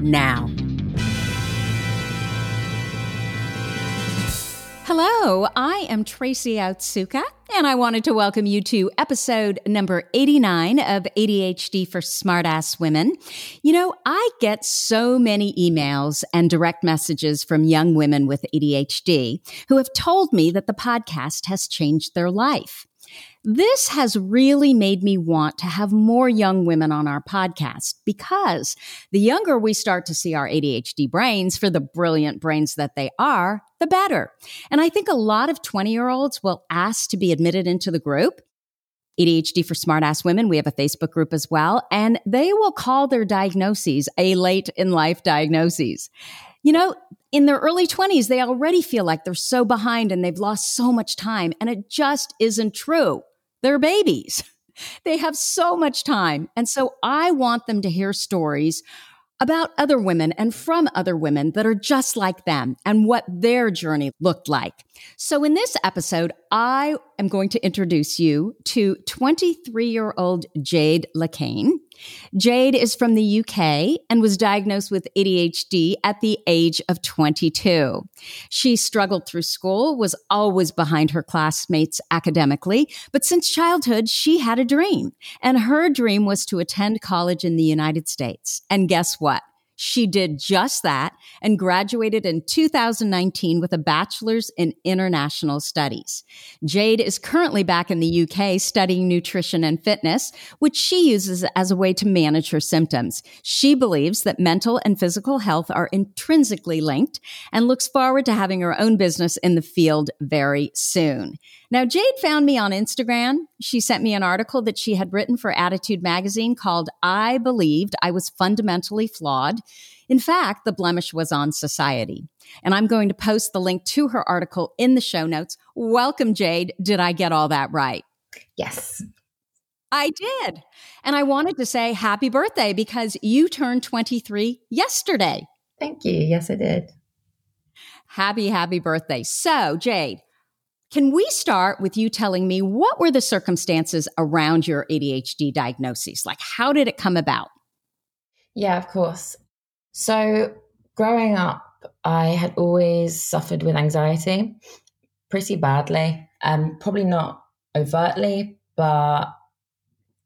now. Hello, I am Tracy Otsuka, and I wanted to welcome you to episode number 89 of ADHD for Smartass Women. You know, I get so many emails and direct messages from young women with ADHD who have told me that the podcast has changed their life. This has really made me want to have more young women on our podcast because the younger we start to see our ADHD brains for the brilliant brains that they are, the better. And I think a lot of 20 year olds will ask to be admitted into the group. ADHD for smart ass Women. We have a Facebook group as well, and they will call their diagnoses a late in life diagnoses. You know, in their early 20s, they already feel like they're so behind and they've lost so much time, and it just isn't true. They're babies. They have so much time. And so I want them to hear stories about other women and from other women that are just like them and what their journey looked like. So in this episode, I am going to introduce you to 23 year old Jade Lacane. Jade is from the UK and was diagnosed with ADHD at the age of 22. She struggled through school, was always behind her classmates academically, but since childhood, she had a dream. And her dream was to attend college in the United States. And guess what? She did just that and graduated in 2019 with a bachelor's in international studies. Jade is currently back in the UK studying nutrition and fitness, which she uses as a way to manage her symptoms. She believes that mental and physical health are intrinsically linked and looks forward to having her own business in the field very soon. Now, Jade found me on Instagram. She sent me an article that she had written for ADDitude magazine called I Believed I Was Fundamentally Flawed. In fact, the blemish was on society. And I'm going to post the link to her article in the show notes. Welcome, Jade. Did I get all that right? Yes. I did. And I wanted to say happy birthday because you turned 23 yesterday. Thank you. Yes, I did. Happy, happy birthday. So, Jade, can we start with you telling me what were the circumstances around your ADHD diagnosis? Like, how did it come about? Yeah, of course. So, growing up, I had always suffered with anxiety pretty badly. Um, probably not overtly, but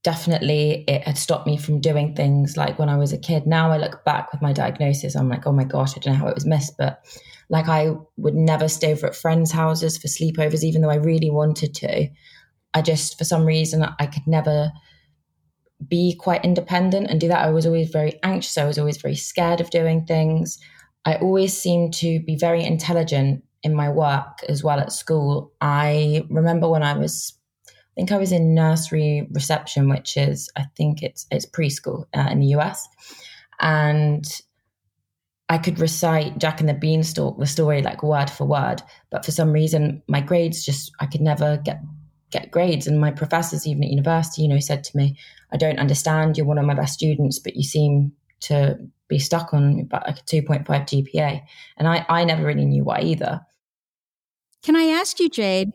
definitely it had stopped me from doing things like when I was a kid. Now I look back with my diagnosis, I'm like, oh my gosh, I don't know how it was missed, but like I would never stay over at friends' houses for sleepovers, even though I really wanted to. I just, for some reason, I could never be quite independent and do that. I was always very anxious. I was always very scared of doing things. I always seemed to be very intelligent in my work as well at school. I remember when I was, think I was in nursery reception, which is, I think it's it's preschool uh, in the US, and I could recite Jack and the Beanstalk, the story, like word for word. But for some reason, my grades just, I could never get get grades. And my professors, even at university, you know, said to me, I don't understand. You're one of my best students, but you seem to be stuck on about like a 2.5 GPA. And I, I never really knew why either. Can I ask you, Jade,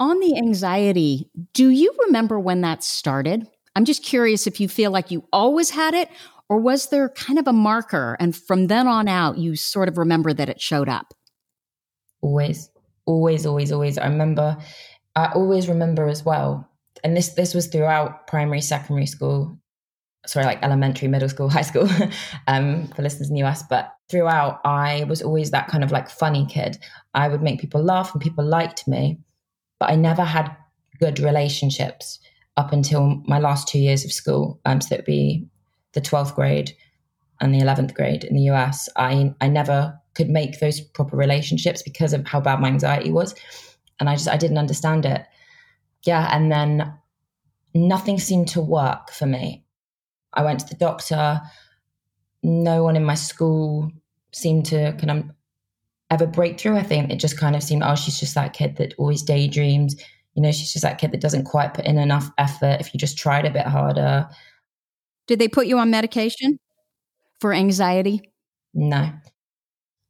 on the anxiety, do you remember when that started? I'm just curious if you feel like you always had it, or was there kind of a marker? And from then on out, you sort of remember that it showed up? Always, always, always, always. I remember, I always remember as well. And this this was throughout primary, secondary school, sorry, like elementary, middle school, high school, um, for listeners in the US. But throughout, I was always that kind of like funny kid. I would make people laugh and people liked me, but I never had good relationships up until my last two years of school. Um, so it would be the 12th grade and the 11th grade in the US. I, I never could make those proper relationships because of how bad my anxiety was. And I just, I didn't understand it. Yeah. And then nothing seemed to work for me. I went to the doctor. No one in my school seemed to kind of ever break through. I think it just kind of seemed, oh, she's just that kid that always daydreams. You know, she's just that kid that doesn't quite put in enough effort if you just tried a bit harder. Did they put you on medication for anxiety? No.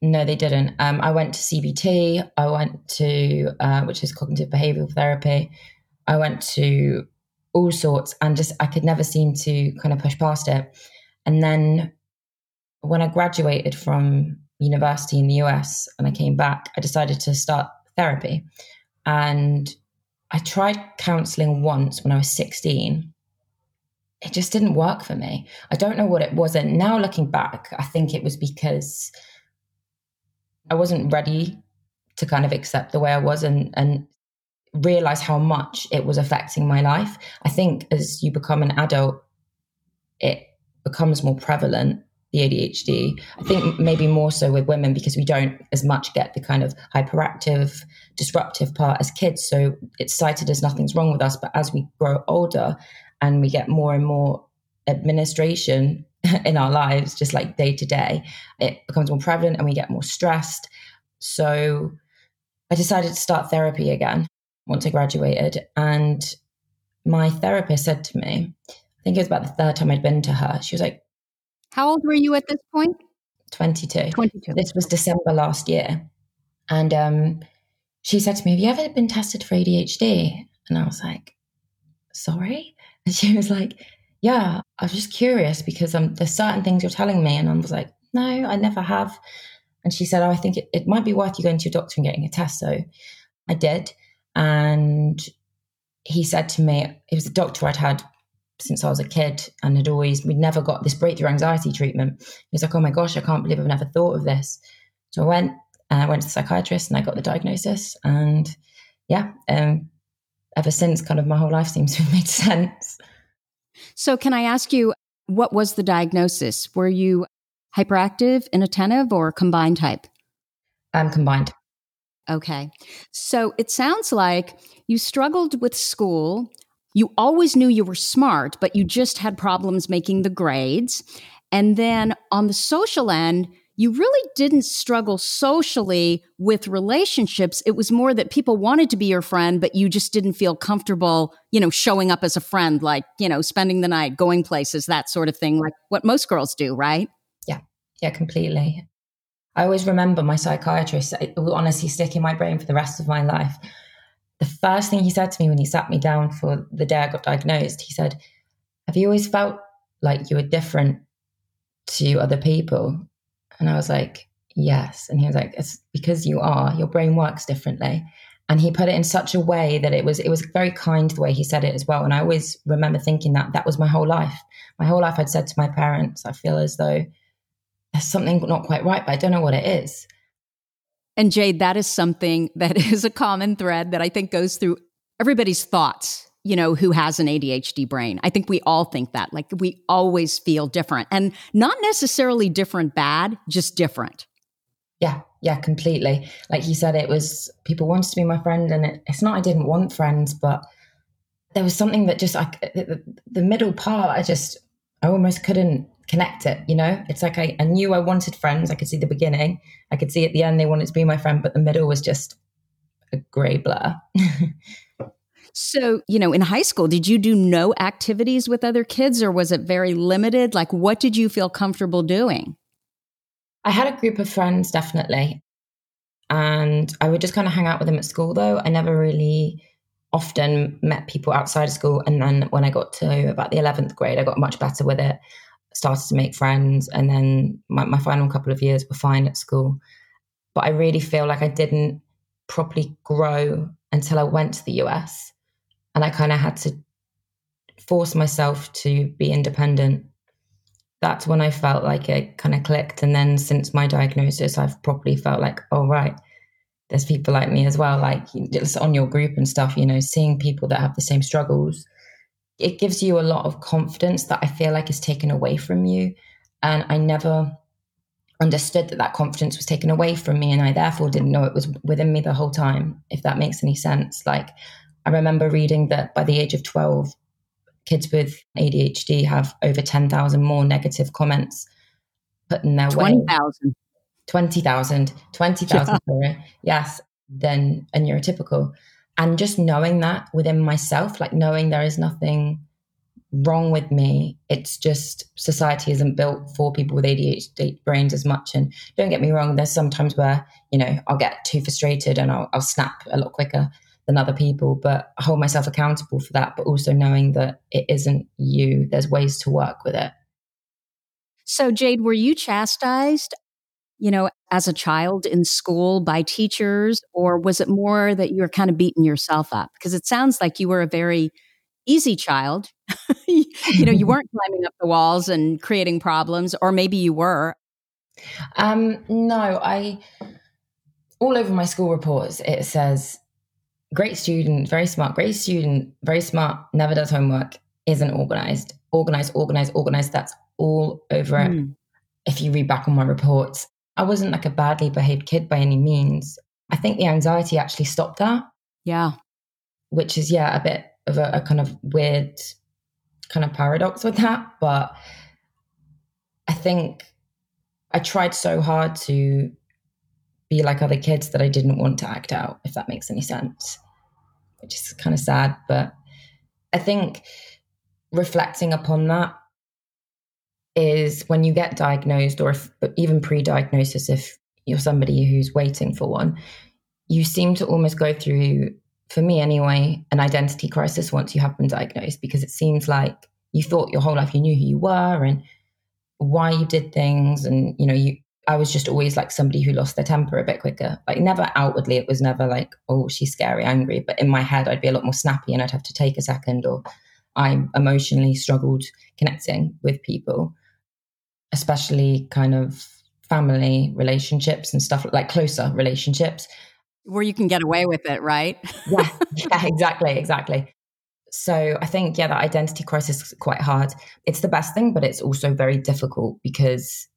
No, they didn't. Um, I went to CBT. I went to, uh, which is cognitive behavioral therapy. I went to all sorts and just, I could never seem to kind of push past it. And then when I graduated from university in the US and I came back, I decided to start therapy. And I tried counseling once when I was 16. It just didn't work for me. I don't know what it was. And now looking back, I think it was because I wasn't ready to kind of accept the way I was and, and realize how much it was affecting my life. I think as you become an adult, it becomes more prevalent the ADHD. I think maybe more so with women because we don't as much get the kind of hyperactive, disruptive part as kids. So it's cited as nothing's wrong with us. But as we grow older and we get more and more administration in our lives, just like day to day, it becomes more prevalent and we get more stressed. So I decided to start therapy again once I graduated. And my therapist said to me, I think it was about the third time I'd been to her, she was like, how old were you at this point? 22. 22. This was December last year. And um, she said to me, Have you ever been tested for ADHD? And I was like, Sorry? And she was like, Yeah, I was just curious because um, there's certain things you're telling me. And I was like, No, I never have. And she said, Oh, I think it, it might be worth you going to your doctor and getting a test. So I did. And he said to me, it was a doctor I'd had since I was a kid and had always, we'd never got this breakthrough anxiety treatment. He was like, oh my gosh, I can't believe I've never thought of this. So I went and I went to the psychiatrist and I got the diagnosis. And yeah, um, ever since, kind of my whole life seems to have made sense. So, can I ask you, what was the diagnosis? Were you hyperactive, inattentive, or combined type? Um, combined. Okay. So it sounds like you struggled with school you always knew you were smart, but you just had problems making the grades. And then on the social end, you really didn't struggle socially with relationships. It was more that people wanted to be your friend, but you just didn't feel comfortable, you know, showing up as a friend, like, you know, spending the night, going places, that sort of thing, like what most girls do, right? Yeah. Yeah, completely. I always remember my psychiatrist, it will honestly stick in my brain for the rest of my life the first thing he said to me when he sat me down for the day I got diagnosed, he said, Have you always felt like you were different to other people? And I was like, Yes. And he was like, It's because you are, your brain works differently. And he put it in such a way that it was it was very kind the way he said it as well. And I always remember thinking that that was my whole life. My whole life I'd said to my parents, I feel as though there's something not quite right, but I don't know what it is. And Jade, that is something that is a common thread that I think goes through everybody's thoughts, you know, who has an ADHD brain. I think we all think that. Like we always feel different and not necessarily different bad, just different. Yeah, yeah, completely. Like you said, it was people wanted to be my friend, and it, it's not I didn't want friends, but there was something that just like the, the middle part, I just I almost couldn't connect it, you know? It's like I, I knew I wanted friends. I could see the beginning. I could see at the end they wanted to be my friend, but the middle was just a grey blur. So, you know, in high school, did you do no activities with other kids or was it very limited? Like, what did you feel comfortable doing? I had a group of friends, definitely. And I would just kind of hang out with them at school, though. I never really often met people outside of school. And then when I got to about the 11th grade, I got much better with it, started to make friends. And then my, my final couple of years were fine at school. But I really feel like I didn't properly grow until I went to the US. And I kind of had to force myself to be independent. That's when I felt like it kind of clicked. And then since my diagnosis, I've probably felt like, oh, right, there's people like me as well, like just on your group and stuff, you know, seeing people that have the same struggles. It gives you a lot of confidence that I feel like is taken away from you. And I never understood that that confidence was taken away from me and i therefore didn't know it was within me the whole time if that makes any sense. Like i remember reading that by the age of 12 kids with adhd have over 10,000 more negative comments put in their 20, way 20,000 20,000 20,000 yeah. yes than a neurotypical and just knowing that within myself like knowing there is nothing wrong with me. It's just society isn't built for people with ADHD brains as much. And don't get me wrong, there's sometimes where, you know, I'll get too frustrated and I'll, I'll snap a lot quicker than other people, but I hold myself accountable for that, but also knowing that it isn't you. There's ways to work with it. So, Jade, were you chastised, you know, as a child in school by teachers, or was it more that you were kind of beating yourself up? Because it sounds like you were a very easy child. you know, you weren't climbing up the walls and creating problems, or maybe you were. Um, no, I all over my school reports it says great student, very smart, great student, very smart, never does homework, isn't organized, organized, organized, organized. That's all over mm. it. Hmm. If you read back on my reports, I wasn't like a badly behaved kid by any means. I think the anxiety actually stopped that. Yeah. Which is, yeah, a bit of a, a kind of weird kind of paradox with that. But I think I tried so hard to be like other kids that I didn't want to act out, if that makes any sense, which is kind of sad. But I think reflecting upon that is when you get diagnosed, or if, even pre diagnosis, if you're somebody who's waiting for one, you seem to almost go through for me anyway, an identity crisis once you have been diagnosed because it seems like you thought your whole life you knew who you were and why you did things. And, you know, you, I was just always like somebody who lost their temper a bit quicker. Like, never outwardly, it was never like, oh, she's scary, angry. But in my head, I'd be a lot more snappy and I'd have to take a second, or I emotionally struggled connecting with people, especially kind of family relationships and stuff like closer relationships where you can get away with it, right? yeah, yeah, exactly, exactly. So I think, yeah, that identity crisis is quite hard. It's the best thing, but it's also very difficult because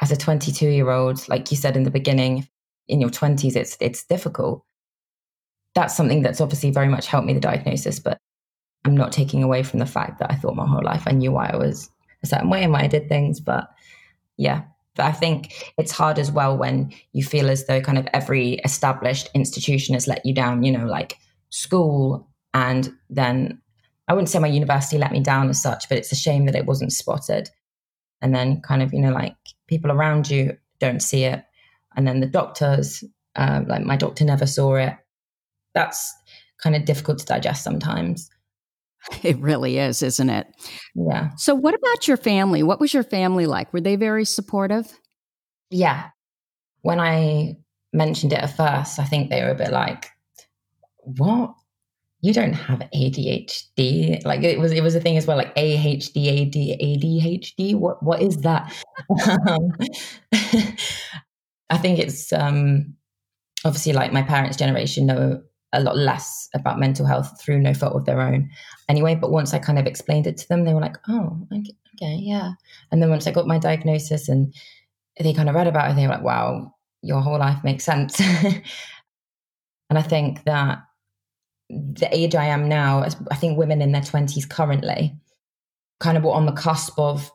as a 22 year old, like you said in the beginning, in your 20s, it's it's difficult. That's something that's obviously very much helped me the diagnosis, but I'm not taking away from the fact that I thought my whole life I knew why I was a certain way and why I did things. But yeah, but I think it's hard as well when you feel as though kind of every established institution has let you down, you know, like school. And then I wouldn't say my university let me down as such, but it's a shame that it wasn't spotted. And then kind of, you know, like people around you don't see it. And then the doctors, um, like my doctor never saw it. That's kind of difficult to digest sometimes. It really is, isn't it? Yeah. So, what about your family? What was your family like? Were they very supportive? Yeah. When I mentioned it at first, I think they were a bit like, "What? You don't have ADHD?" Like it was. It was a thing as well, like AHD, AD, ADHD. What? What is that? um, I think it's um, obviously like my parents' generation know a lot less about mental health through no fault of their own anyway. But once I kind of explained it to them, they were like, oh, okay, yeah. And then once I got my diagnosis and they kind of read about it, they were like, wow, your whole life makes sense. and I think that the age I am now, I think women in their 20s currently kind of were on the cusp of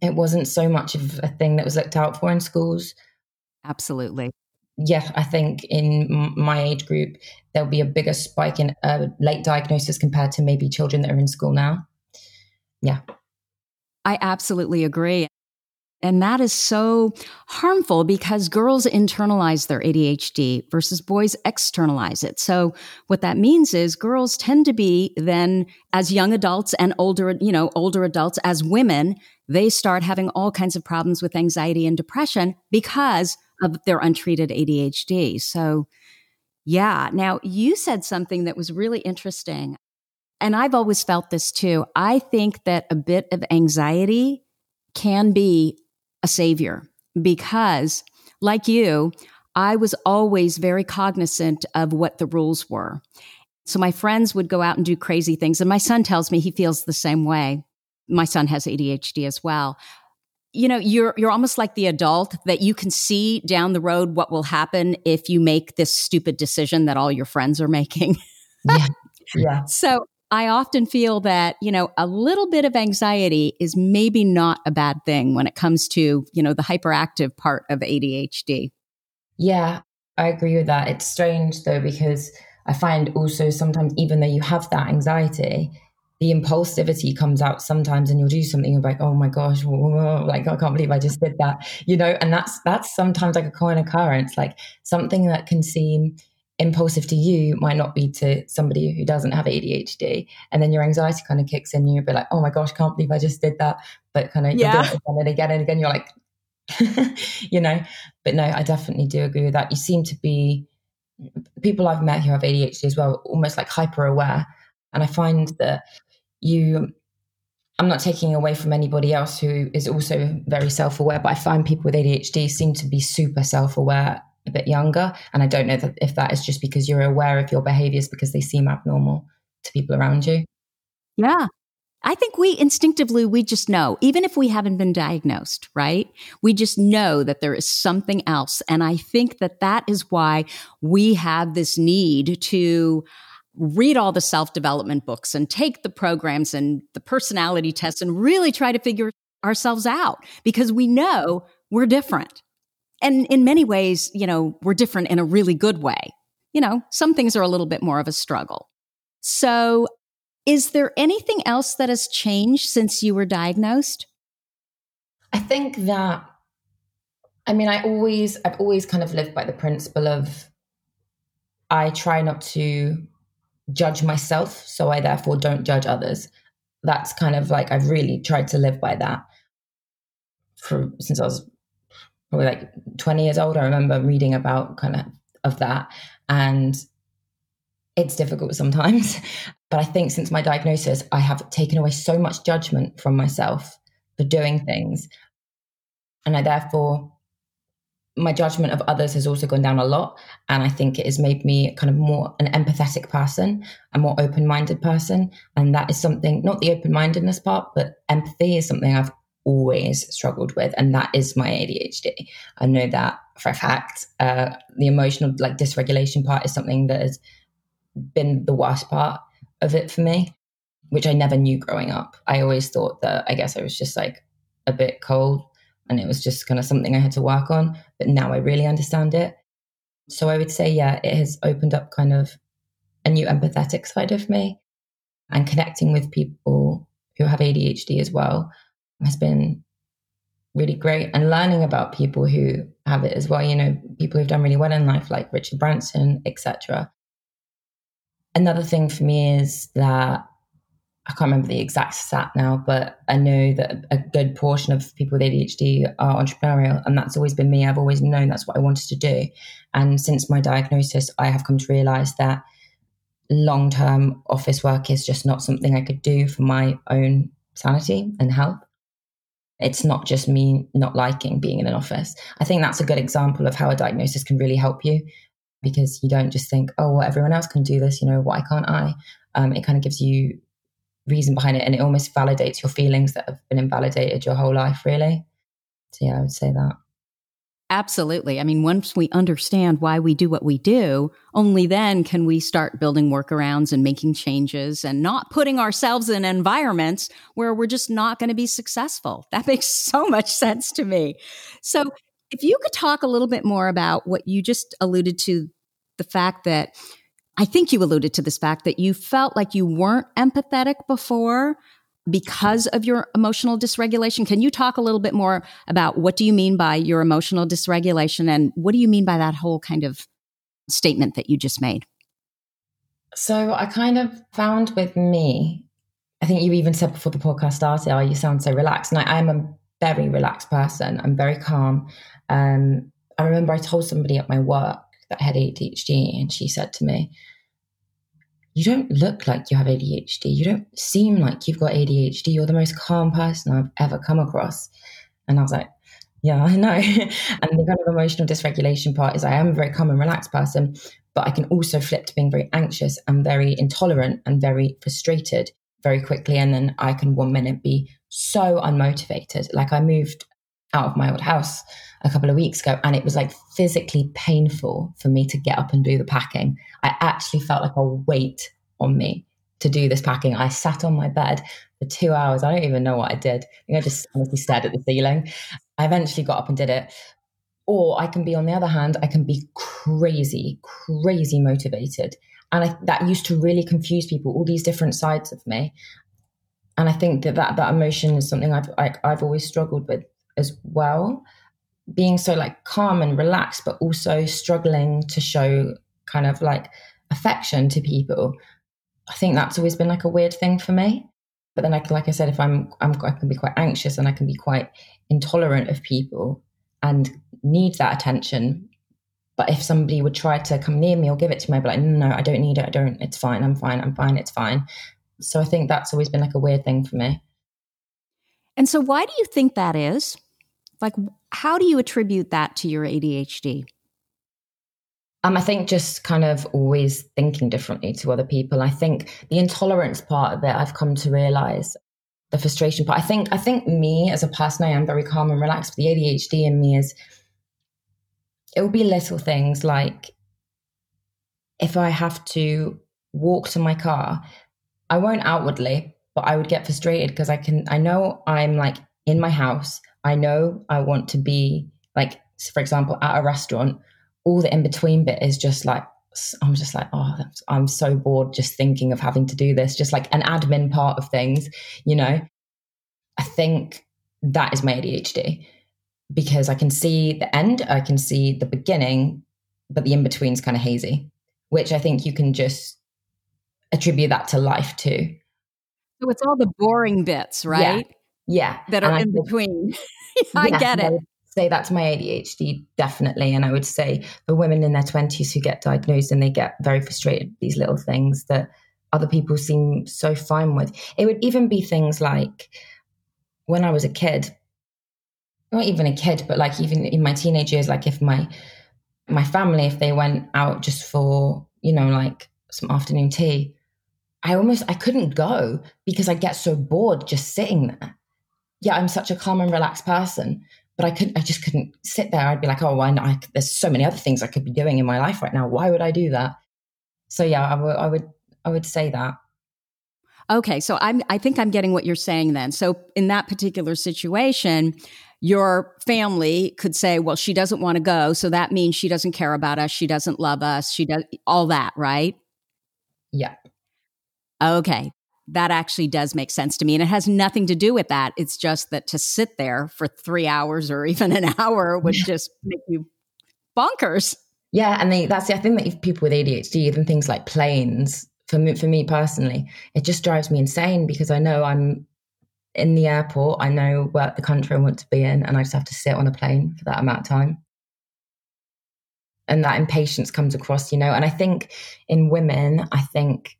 it wasn't so much of a thing that was looked out for in schools. Absolutely yeah, I think in my age group, there'll be a bigger spike in uh, late diagnosis compared to maybe children that are in school now. Yeah. I absolutely agree. And that is so harmful because girls internalize their ADHD versus boys externalize it. So what that means is girls tend to be then as young adults and older, you know, older adults as women, they start having all kinds of problems with anxiety and depression because of their untreated ADHD. So yeah. Now you said something that was really interesting. And I've always felt this too. I think that a bit of anxiety can be a savior because, like you, I was always very cognizant of what the rules were. So my friends would go out and do crazy things. And my son tells me he feels the same way. My son has ADHD as well. You know, you're, you're almost like the adult that you can see down the road what will happen if you make this stupid decision that all your friends are making. yeah. Yeah. So I often feel that, you know, a little bit of anxiety is maybe not a bad thing when it comes to, you know, the hyperactive part of ADHD. Yeah, I agree with that. It's strange though, because I find also sometimes, even though you have that anxiety, the impulsivity comes out sometimes and you'll do something you're like oh my gosh whoa, like i can't believe i just did that you know and that's that's sometimes like a common occurrence like something that can seem impulsive to you might not be to somebody who doesn't have ADHD. And then your anxiety kind of kicks in. You'll be like, oh my gosh, can't believe I just did that. But kind of yeah. again and again and again. You're like, you know, but no, I definitely do agree with that. You seem to be people I've met who have ADHD as well, almost like hyper aware. And I find that you, I'm not taking away from anybody else who is also very self aware, but I find people with ADHD seem to be super self aware a bit younger. And I don't know that if that is just because you're aware of your behaviors because they seem abnormal to people around you. Yeah. I think we instinctively, we just know, even if we haven't been diagnosed, right? We just know that there is something else. And I think that that is why we have this need to read all the self development books and take the programs and the personality tests and really try to figure ourselves out because we know we're different. And in many ways, you know, we're different in a really good way. You know, some things are a little bit more of a struggle. So, is there anything else that has changed since you were diagnosed? I think that, I mean, I always, I've always kind of lived by the principle of I try not to judge myself, so I therefore don't judge others. That's kind of like I've really tried to live by that for since I was probably like 20 years old, I remember reading about kind of of that. And it's difficult sometimes. But I think since my diagnosis, I have taken away so much judgment from myself for doing things. And I therefore, my judgment of others has also gone down a lot. And I think it has made me kind of more an empathetic person, a more open minded person. And that is something, not the open mindedness part, but empathy is something I've always struggled with, and that is my ADHD. I know that for a fact. Uh, the emotional like dysregulation part is something that has been the worst part of it for me, which I never knew growing up. I always thought that I guess I was just like a bit cold and it was just kind of something I had to work on. But now I really understand it. So I would say, yeah, it has opened up kind of a new empathetic side of me and connecting with people who have ADHD as well has been really great and learning about people who have it as well you know people who've done really well in life like richard branson etc another thing for me is that i can't remember the exact stat now but i know that a good portion of people with adhd are entrepreneurial and that's always been me i've always known that's what i wanted to do and since my diagnosis i have come to realize that long term office work is just not something i could do for my own sanity and health it's not just me not liking being in an office. I think that's a good example of how a diagnosis can really help you because you don't just think, oh, well, everyone else can do this, you know, why can't I? Um, it kind of gives you reason behind it and it almost validates your feelings that have been invalidated your whole life, really. So, yeah, I would say that. Absolutely. I mean, once we understand why we do what we do, only then can we start building workarounds and making changes and not putting ourselves in environments where we're just not going to be successful. That makes so much sense to me. So, if you could talk a little bit more about what you just alluded to the fact that I think you alluded to this fact that you felt like you weren't empathetic before because of your emotional dysregulation. Can you talk a little bit more about what do you mean by your emotional dysregulation and what do you mean by that whole kind of statement that you just made? So I kind of found with me, I think you even said before the podcast started, oh, you sound so relaxed. And I am a very relaxed person. I'm very calm. Um, I remember I told somebody at my work that had ADHD, and she said to me, You don't look like you have ADHD. You don't seem like you've got ADHD. You're the most calm person I've ever come across. And I was like, yeah, I know. and the kind of emotional dysregulation part is I am a very calm and relaxed person, but I can also flip to being very anxious and very intolerant and very frustrated very quickly. And then I can one minute be so unmotivated. Like I moved out of my old house a couple of weeks ago and it was like physically painful for me to get up and do the packing. I actually felt like a weight on me to do this packing. I sat on my bed for two hours. I don't even know what I did. I think I just honestly stared at the ceiling. I eventually got up and did it. Or I can be, on the other hand, I can be crazy, crazy motivated. And I, that used to really confuse people, all these different sides of me. And I think that that, that emotion is something I've, I, I've always struggled with as well. Being so like calm and relaxed, but also struggling to show kind of like affection to people. I think that's always been like a weird thing for me. But then, like, like I said, if I'm, I'm, I can be quite anxious and I can be quite intolerant of people and need that attention. But if somebody would try to come near me or give it to me, I'd be like, no, no, I don't need it. I don't. It's fine. I'm fine. I'm fine. It's fine. So I think that's always been like a weird thing for me. And so, why do you think that is? Like, how do you attribute that to your ADHD? Um, I think just kind of always thinking differently to other people. I think the intolerance part of it, I've come to realize the frustration part. I think, I think me as a person, I am very calm and relaxed. But the ADHD in me is, it will be little things like if I have to walk to my car, I won't outwardly, but I would get frustrated because I can, I know I'm like in my house. I know I want to be like, for example, at a restaurant all the in between bit is just like I'm just like, oh, I'm so bored just thinking of having to do this, just like an admin part of things, you know. I think that is my ADHD because I can see the end, I can see the beginning, but the in between is kind of hazy, which I think you can just attribute that to life too. So it's all the boring bits, right? Yeah. Yeah. That are and in between. I get it say that's my ADHD, definitely. And I would say for women in their 20s who get diagnosed and they get very frustrated with these little things that other people seem so fine with. It would even be things like when I was a kid, not even a kid, but like even in my teenage years, like if my my family, if they went out just for, you know, like some afternoon tea, I almost I couldn't go because I get so bored just sitting there. Yeah, I'm such a calm and relaxed person but I couldn't, I just couldn't sit there. I'd be like, oh, why not? there's so many other things I could be doing in my life right now. Why would I do that? So yeah, I, w- I would, I would say that. Okay, so I'm, I think I'm getting what you're saying then. So in that particular situation, your family could say, well, she doesn't want to go. So that means she doesn't care about us. She doesn't love us. She does all that, right? Yeah. Okay that actually does make sense to me. And it has nothing to do with that. It's just that to sit there for three hours or even an hour would just make you bonkers. Yeah. And they, that's the thing that if people with ADHD, even things like planes, for me, for me personally, it just drives me insane because I know I'm in the airport. I know what the country I want to be in, and I just have to sit on a plane for that amount of time. And that impatience comes across, you know. And I think in women, I think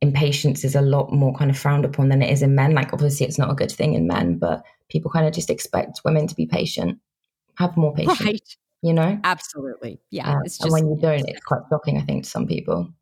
impatience is a lot more kind of frowned upon than it is in men. Like, obviously, it's not a good thing in men, but people kind of just expect women to be patient, have more patience. Right. You know? Absolutely. Yeah. Uh, just, and when you don't, it's quite shocking, I think, to some people.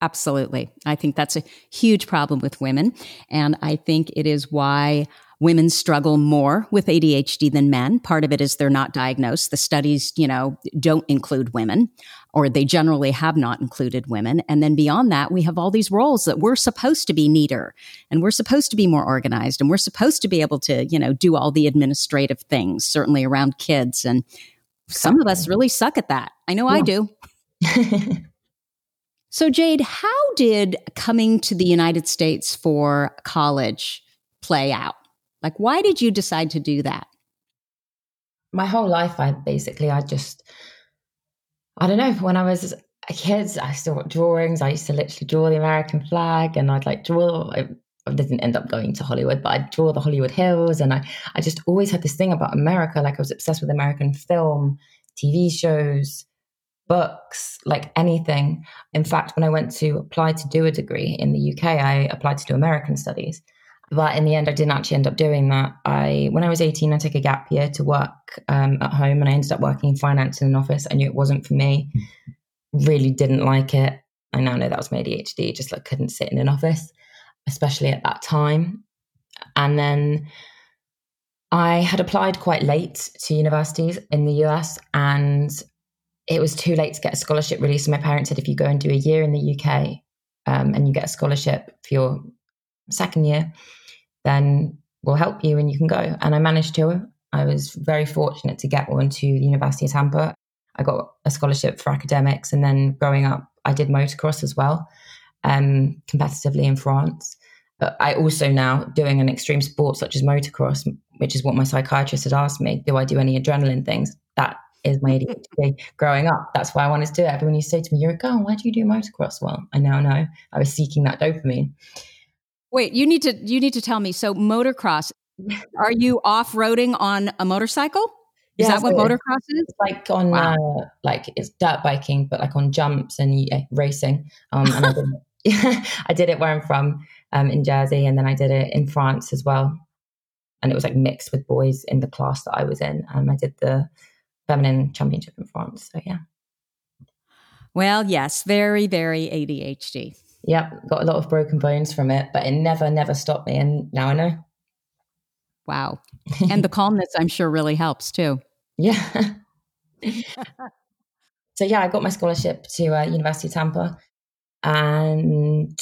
Absolutely. I think that's a huge problem with women. And I think it is why women struggle more with ADHD than men. Part of it is they're not diagnosed. The studies, you know, don't include women. Or they generally have not included women. And then beyond that, we have all these roles that we're supposed to be neater and we're supposed to be more organized and we're supposed to be able to, you know, do all the administrative things, certainly around kids. And some of us really suck at that. I know yeah. I do. so, Jade, how did coming to the United States for college play out? Like, why did you decide to do that? My whole life, I basically, I just, I don't know, when I was a kid, I still got drawings. I used to literally draw the American flag and I'd like draw, I, I didn't end up going to Hollywood, but I'd draw the Hollywood Hills. And I, I just always had this thing about America. Like I was obsessed with American film, TV shows, books, like anything. In fact, when I went to apply to do a degree in the UK, I applied to do American studies. But in the end, I didn't actually end up doing that. I, when I was 18, I took a gap year to work um, at home and I ended up working in finance in an office. I knew it wasn't for me, really didn't like it. I now know that was my ADHD, just like couldn't sit in an office, especially at that time. And then I had applied quite late to universities in the US and it was too late to get a scholarship release. So my parents said, if you go and do a year in the UK um, and you get a scholarship for your second year, then we'll help you and you can go. And I managed to. I was very fortunate to get one to the University of Tampa. I got a scholarship for academics. And then growing up, I did motocross as well, um, competitively in France. But I also now doing an extreme sport such as motocross, which is what my psychiatrist had asked me. Do I do any adrenaline things? That is my ADHD growing up. That's why I wanted to do it. Everyone used to say to me, You're a girl, why do you do motocross? Well, I now know I was seeking that dopamine. Wait, you need to you need to tell me. So motocross, are you off roading on a motorcycle? Is yeah, that what motocross is? like on wow. uh, like it's dirt biking, but like on jumps and yeah, racing. Um, and I did, it, I did it where I'm from, um, in Jersey, and then I did it in France as well. And it was like mixed with boys in the class that I was in. Um, I did the feminine championship in France. So yeah. Well, yes, very, very ADHD. Yep, got a lot of broken bones from it, but it never, never stopped me. And now I know. Wow. and the calmness, I'm sure, really helps too. Yeah. so, yeah, I got my scholarship to uh, University of Tampa. And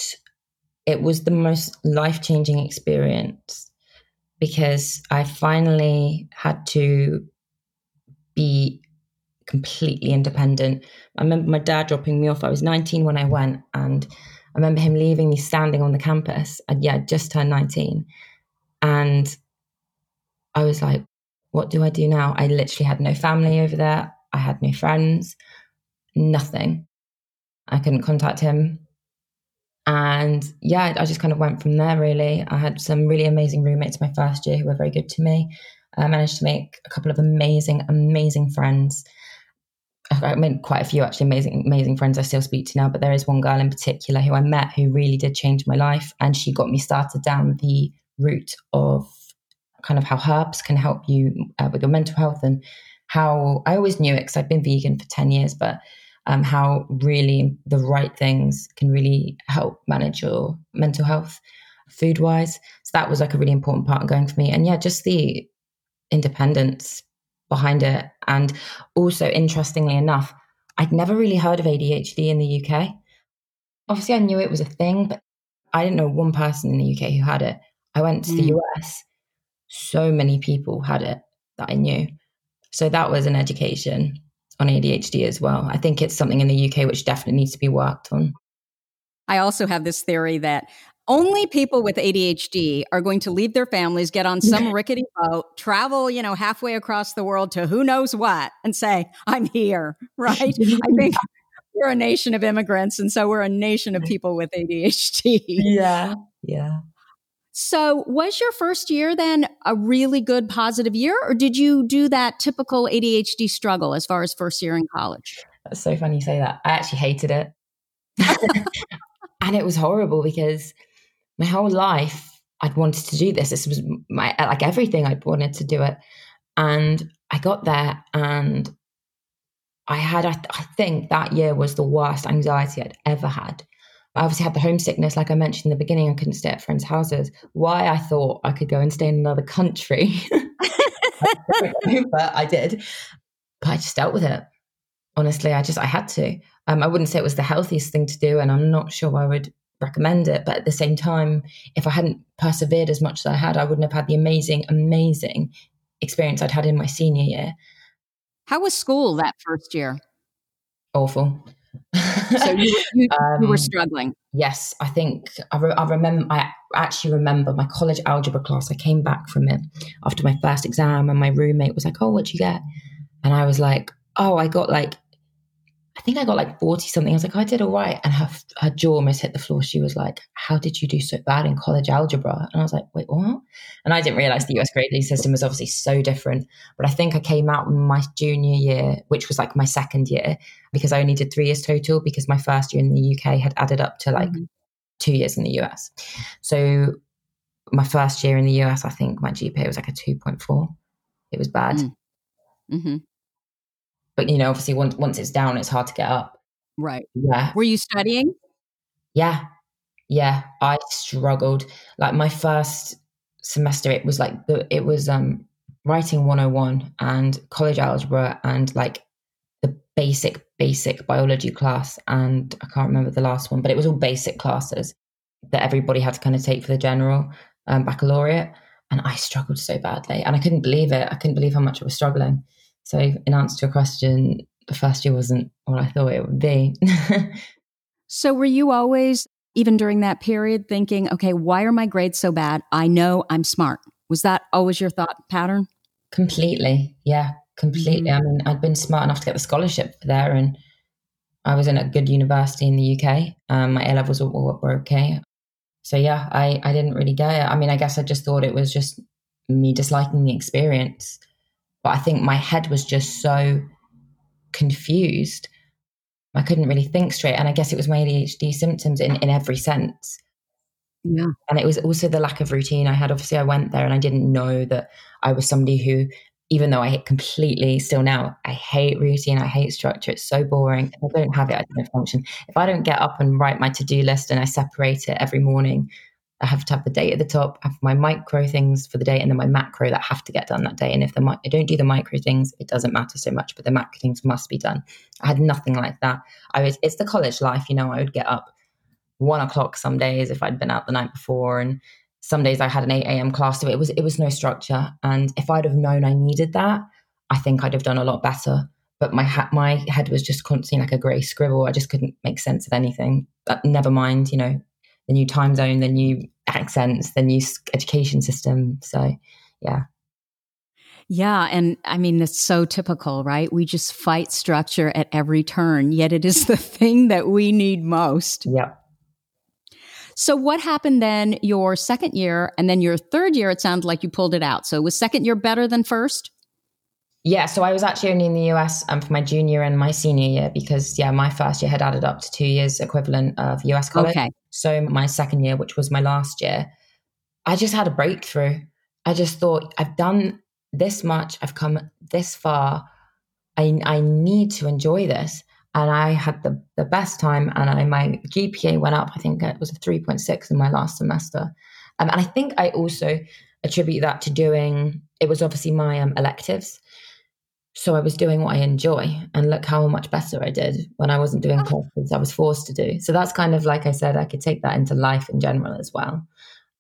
it was the most life changing experience because I finally had to be completely independent. I remember my dad dropping me off. I was 19 when I went, and I remember him leaving me standing on the campus. I'd, yeah, just turned 19. And I was like, what do I do now? I literally had no family over there. I had no friends, nothing. I couldn't contact him. And yeah, I just kind of went from there, really. I had some really amazing roommates my first year who were very good to me. I managed to make a couple of amazing, amazing friends. I made quite a few actually amazing, amazing friends I still speak to now, but there is one girl in particular who I met who really did change my life. And she got me started down the route of kind of how herbs can help you uh, with your mental health and how I always knew it because I've been vegan for 10 years, but um, how really the right things can really help manage your mental health food wise. So that was like a really important part of going for me. And yeah, just the independence behind it. And also, interestingly enough, I'd never really heard of ADHD in the UK. Obviously, I knew it was a thing, but I didn't know one person in the UK who had it. I went to mm. the US, so many people had it that I knew. So that was an education on ADHD as well. I think it's something in the UK which definitely needs to be worked on. I also have this theory that only people with ADHD are going to leave their families, get on some rickety boat, travel, you know, halfway across the world to who knows what, and say, I'm here, right? I think we're a nation of immigrants, and so we're a nation of people with ADHD. Yeah. Yeah. So, was your first year then a really good positive year, or did you do that typical ADHD struggle as far as first year in college? That's so funny you say that. I actually hated it. and it was horrible because my whole life I'd wanted to do this. This was my like everything I'd wanted to do it. And I got there and I had, I, th- I think that year was the worst anxiety I'd ever had. I obviously had the homesickness, like I mentioned in the beginning, I couldn't stay at friends' houses. Why I thought I could go and stay in another country. but I did. But I just dealt with it. honestly, I just, I had to. Um, I wouldn't say it was the healthiest thing to do, and I'm not sure why I would recommend it. But at the same time, if I hadn't persevered as much as I had, I wouldn't have had the amazing, amazing experience I'd had in my senior year. How was school that first year? Awful. so you, you, um, you, were struggling. Yes, I think I, re- I, remember. I actually remember my college algebra class. I came back from it after my first exam, and my roommate was like, "Oh, what'd you get?" And I was like, "Oh, I got like I think I got like 40 something. I was like, I did all right. And her, her jaw almost hit the floor. She was like, How did you do so bad in college algebra? And I was like, Wait, what? And I didn't realize the US grading system was obviously so different. But I think I came out my junior year, which was like my second year, because I only did three years total, because my first year in the UK had added up to like mm-hmm. two years in the US. So my first year in the US, I think my GPA was like a 2.4. It was bad. Mm. Mm-hmm. But you know, obviously, once once it's down, it's hard to get up. Right. Yeah. Were you studying? Yeah. Yeah. I struggled. Like my first semester, it was like the it was um writing 101 and college algebra and like the basic basic biology class and I can't remember the last one, but it was all basic classes that everybody had to kind of take for the general um, baccalaureate. And I struggled so badly, and I couldn't believe it. I couldn't believe how much I was struggling. So, in answer to your question, the first year wasn't what I thought it would be. so, were you always, even during that period, thinking, okay, why are my grades so bad? I know I'm smart. Was that always your thought pattern? Completely. Yeah, completely. Mm-hmm. I mean, I'd been smart enough to get the scholarship there and I was in a good university in the UK. Um, my A levels were, were, okay. So, yeah, I, I didn't really get it. I mean, I guess I just thought it was just me disliking the experience. But I think my head was just so confused. I couldn't really think straight. And I guess it was my ADHD symptoms in, in every sense. Yeah. And it was also the lack of routine I had. Obviously, I went there and I didn't know that I was somebody who, even though I hate completely still now, I hate routine, I hate structure. It's so boring. If I don't have it, I don't function. If I don't get up and write my to do list and I separate it every morning, I have to have the date at the top, I have my micro things for the day, and then my macro that have to get done that day. And if the I don't do the micro things, it doesn't matter so much, but the macro things must be done. I had nothing like that. I was it's the college life, you know. I would get up one o'clock some days if I'd been out the night before, and some days I had an eight a.m. class. So it was it was no structure. And if I'd have known I needed that, I think I'd have done a lot better. But my ha- my head was just constantly like a grey scribble. I just couldn't make sense of anything. But never mind, you know, the new time zone, the new accents, the new education system. So, yeah. Yeah. And I mean, that's so typical, right? We just fight structure at every turn, yet it is the thing that we need most. Yeah. So, what happened then your second year and then your third year? It sounds like you pulled it out. So, was second year better than first? Yeah, so I was actually only in the US um, for my junior and my senior year because, yeah, my first year had added up to two years equivalent of US college. Okay. So my second year, which was my last year, I just had a breakthrough. I just thought, I've done this much, I've come this far. I, I need to enjoy this. And I had the, the best time, and I, my GPA went up. I think it was a 3.6 in my last semester. Um, and I think I also attribute that to doing, it was obviously my um, electives. So I was doing what I enjoy, and look how much better I did when I wasn't doing ah. classes I was forced to do. So that's kind of like I said, I could take that into life in general as well.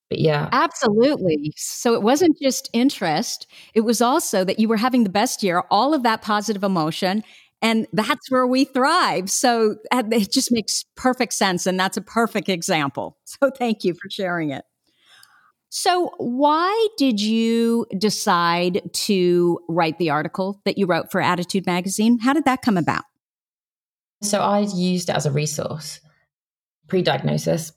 But yeah. Absolutely. So it wasn't just interest, it was also that you were having the best year, all of that positive emotion. And that's where we thrive. So it just makes perfect sense. And that's a perfect example. So thank you for sharing it. So, why did you decide to write the article that you wrote for ADDitude Magazine? How did that come about? So, I used it as a resource pre diagnosis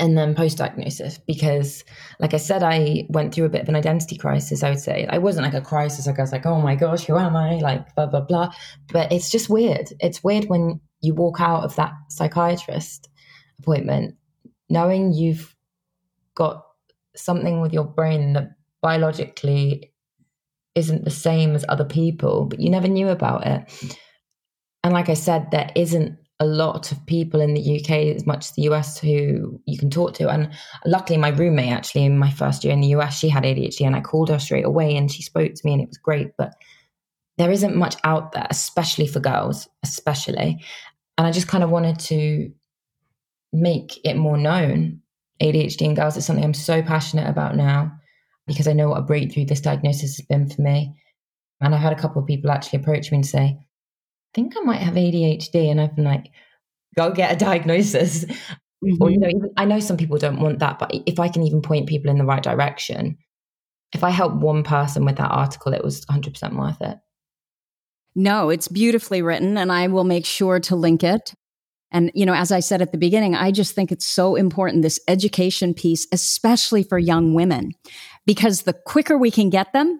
and then post diagnosis because, like I said, I went through a bit of an identity crisis. I would say I wasn't like a crisis. Like I was like, oh my gosh, who am I? Like, blah, blah, blah. But it's just weird. It's weird when you walk out of that psychiatrist appointment knowing you've got something with your brain that biologically isn't the same as other people, but you never knew about it. And like I said, there isn't a lot of people in the UK as much as the US who you can talk to. And luckily, my roommate actually in my first year in the US, she had ADHD, and I called her straight away, and she spoke to me, and it was great. But there isn't much out there, especially for girls, especially. And I just kind of wanted to make it more known. ADHD in girls is something I'm so passionate about now because I know what a breakthrough this diagnosis has been for me. And I've had a couple of people actually approach me and say, I think I might have ADHD. And I've been like, go get a diagnosis. Mm-hmm. Or, you know, even, I know some people don't want that, but if I can even point people in the right direction, if I help one person with that article, it was 100% worth it. No, it's beautifully written, and I will make sure to link it. And, you know, as I said at the beginning, I just think it's so important, this education piece, especially for young women, because the quicker we can get them,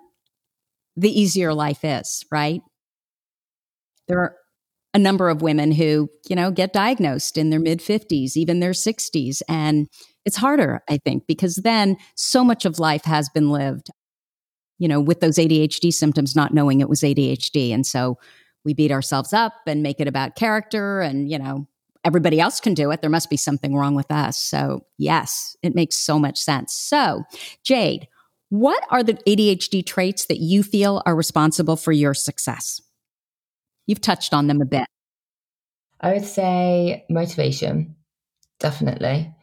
the easier life is, right? There are a number of women who, you know, get diagnosed in their mid 50s, even their 60s. And it's harder, I think, because then so much of life has been lived you know, with those ADHD symptoms, not knowing it was ADHD. And so we beat ourselves up and make it about character and, you know, everybody else can do it. There must be something wrong with us. So, yes, it makes so much sense. So, Jade, what are the ADHD traits that you feel are responsible for your success? You've touched on them a bit. I would say motivation, definitely.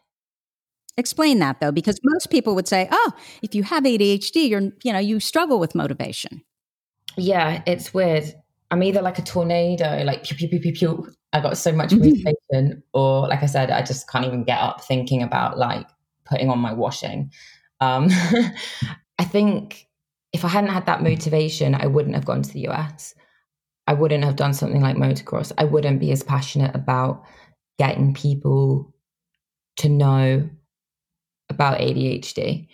Explain that though, because most people would say, "Oh, if you have ADHD, you're you know you struggle with motivation." Yeah, it's weird. I'm either like a tornado, like pew pew pew pew pew. I got so much mm-hmm. motivation, or like I said, I just can't even get up thinking about like putting on my washing. Um, I think if I hadn't had that motivation, I wouldn't have gone to the US. I wouldn't have done something like motocross. I wouldn't be as passionate about getting people to know about ADHD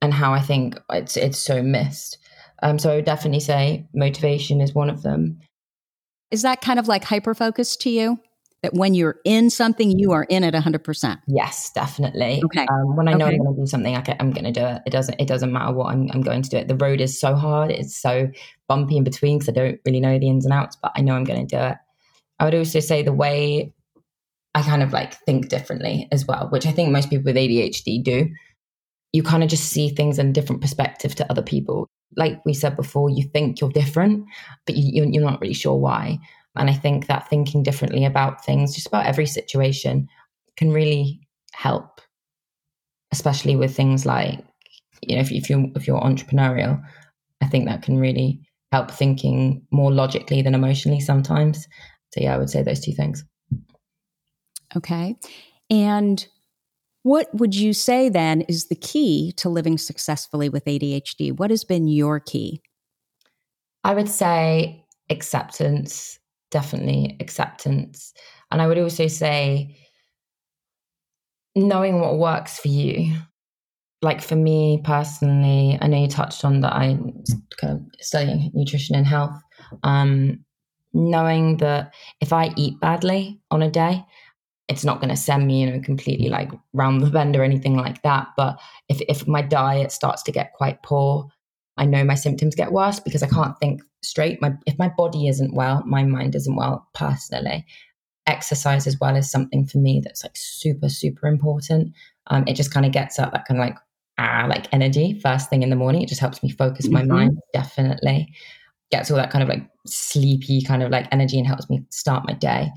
and how I think it's it's so missed. Um, so I would definitely say motivation is one of them. Is that kind of like hyper focus to you? That when you're in something, you are in it 100%. Yes, definitely. Okay. Um, when I know okay. I'm going to do something, I am going to do it. It doesn't. It doesn't matter what I'm, I'm going to do it. The road is so hard. It's so bumpy in between because I don't really know the ins and outs, but I know I'm going to do it. I would also say the way I kind of like think differently as well, which I think most people with ADHD do. You kind of just see things in a different perspective to other people. Like we said before, you think you're different, but you, you're not really sure why. And I think that thinking differently about things, just about every situation, can really help, especially with things like, you know, if, if you if you're entrepreneurial, I think that can really help thinking more logically than emotionally sometimes. So yeah, I would say those two things. Okay. And what would you say then is the key to living successfully with ADHD? What has been your key? I would say acceptance, definitely acceptance. And I would also say knowing what works for you. Like for me personally, I know you touched on that I'm kind of studying nutrition and health. Um, knowing that if I eat badly on a day, it's not going to send me, you know, completely like round the bend or anything like that. But if, if my diet starts to get quite poor, I know my symptoms get worse because I can't think straight. My, if my body isn't well, my mind isn't well personally. Exercise as well is something for me that's like super, super important. Um, it just kind of gets up that kind of like, ah, like energy first thing in the morning. It just helps me focus mm-hmm. my mind, definitely. Gets all that kind of like sleepy kind of like energy and helps me start my day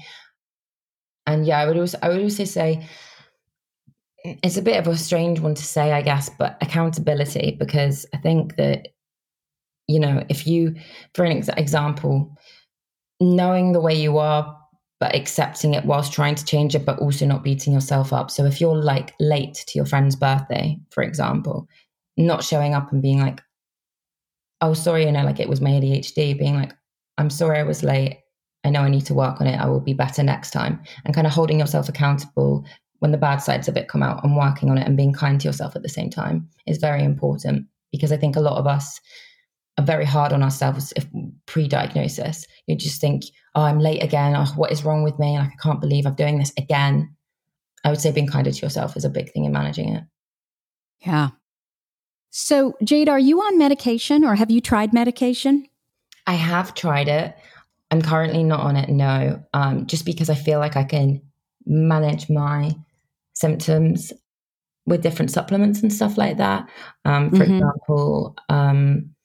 and yeah, I would also I would also say it's a bit of a strange one to say, I guess, but accountability because I think that you know if you, for an ex- example, knowing the way you are but accepting it whilst trying to change it, but also not beating yourself up. So if you're like late to your friend's birthday, for example, not showing up and being like, oh, sorry, you know, like it was my ADHD, being like, I'm sorry I was late. I know I need to work on it. I will be better next time. And kind of holding yourself accountable when the bad sides of it come out and working on it and being kind to yourself at the same time is very important because I think a lot of us are very hard on ourselves if pre-diagnosis. You just think, oh, I'm late again. Oh, what is wrong with me? Like I can't believe I'm doing this again. I would say being kinder to yourself is a big thing in managing it. Yeah. So, Jade, are you on medication or have you tried medication? I have tried it. I'm currently not on it, no, um, just because I feel like I can manage my symptoms with different supplements and stuff like that. Um, for mm-hmm. example, um,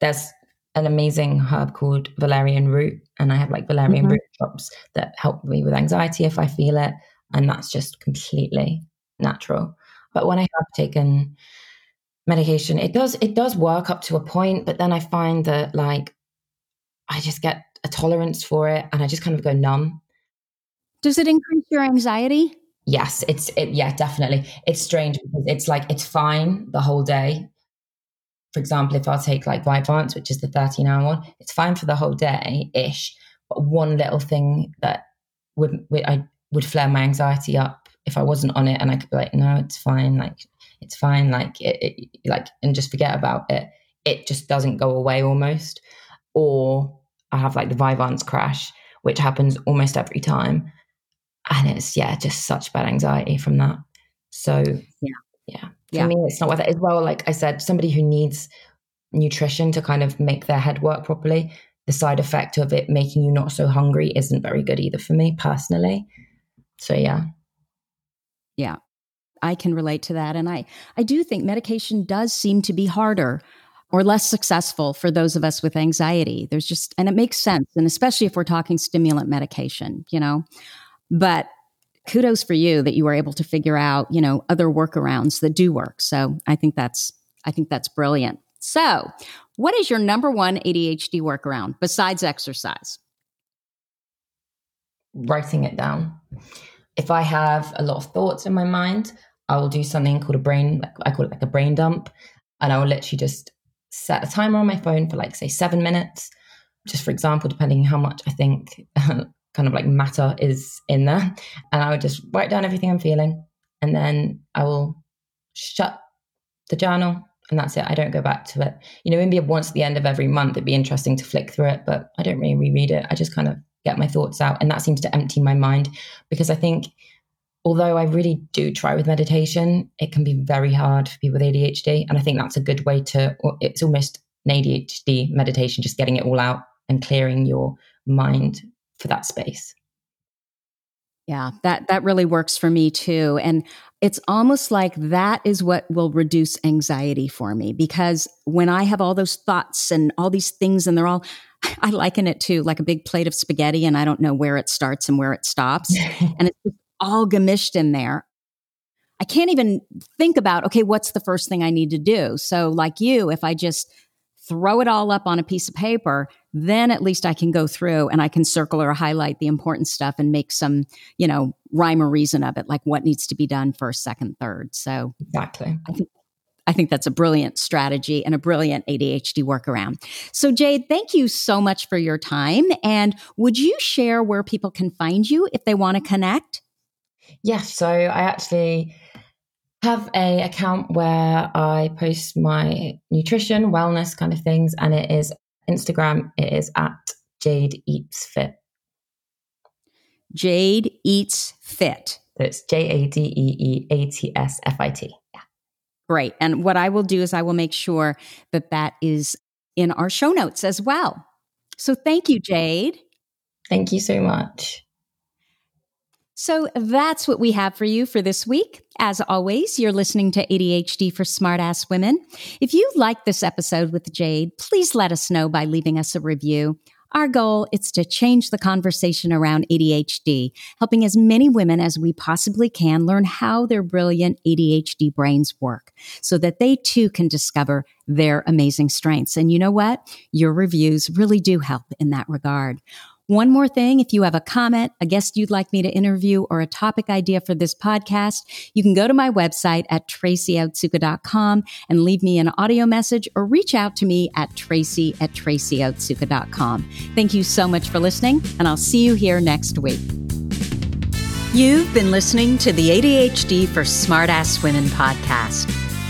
there's an amazing herb called valerian root, and I have like valerian Mhm. root drops that help me with anxiety if I feel it, and that's just completely natural. But when I have taken medication, it does it does work up to a point, but then I find that like I just get a tolerance for it, and I just kind of go numb. Does it increase your anxiety? Yes, it's it. Yeah, definitely. It's strange because it's like it's fine the whole day. For example, if I take like Vyvanse, which is the thirteen-hour one, it's fine for the whole day ish. But one little thing that would, would I would flare my anxiety up if I wasn't on it, and I could be like, no, it's fine, like it's fine, like it, it like, and just forget about it. It just doesn't go away almost. Or I have like the Vyvanse crash, which happens almost every time and it's yeah just such bad anxiety from that so Yeah. yeah for Yeah. me it's not worth it as well like i said somebody who needs nutrition to kind of make their head work properly the side effect of it making you not so hungry isn't very good either for me personally so yeah Yeah. I can relate to that. And I, I do think medication does seem to be harder or less successful for those of us with anxiety. There's just, and it makes sense. And especially if we're talking stimulant medication, you know, but kudos for you that you were able to figure out, you know, other workarounds that do work. So I think that's, I think that's brilliant. So what is your number one ADHD workaround besides exercise? writing it down if i have a lot of thoughts in my mind i will do something called a brain i call it like a brain dump and i will literally just set a timer on my phone for like say seven minutes just for example depending how much i think kind of like matter is in there. And i would just write down everything i'm feeling and then i will shut the journal and that's it. I don't go back to it. You know maybe once at the end of every month it'd be interesting to flick through it but i don't really reread it. I just kind of get my thoughts out and that seems to empty my mind because i think although i really do try with meditation it can be very hard for people with adhd and i think that's a good way to it's almost an adhd meditation just getting it all out and clearing your mind for that space Yeah, that that really works for me too. And it's almost like that is what will reduce anxiety for me because when I have all those thoughts and all these things and they're all I liken it to like a big plate of spaghetti and I don't know where it starts and where it stops and it's just all gamished in there. I can't even think about okay, what's the first thing I need to do? So like you, if I just throw it all up on a piece of paper, then at least I can go through and I can circle or highlight the important stuff and make some, you know, rhyme or reason of it, like what needs to be done first, second, third. So exactly I think that's a brilliant strategy and a brilliant ADHD workaround. So, Jade, thank you so much for your time. And would you share where people can find you if they want to connect? Yes, so I actually have a account where I post my nutrition, wellness kind of things, and it is Instagram. It is at Jade Eats Fit. Jade Eats Fit. So it's J A D E E A T S F I T. Yeah. Great. And what I will do is I will make sure that that is in our show notes as well. So thank you, Jade. Thank you so much. So that's what we have for you for this week. As always, you're listening to ADHD for Smartass Women. If you like this episode with Jade, please let us know by leaving us a review. Our goal is to change the conversation around ADHD, helping as many women as we possibly can learn how their brilliant ADHD brains work so that they too can discover their amazing strengths. And you know what? Your reviews really do help in that regard. One more thing, if you have a comment, a guest you'd like me to interview, or a topic idea for this podcast, you can go to my website at tracyotsuka.com and leave me an audio message or reach out to me at tracy at tracyotsuka.com. Thank you so much for listening, and I'll see you here next week. You've been listening to the ADHD for Smartass Women podcast.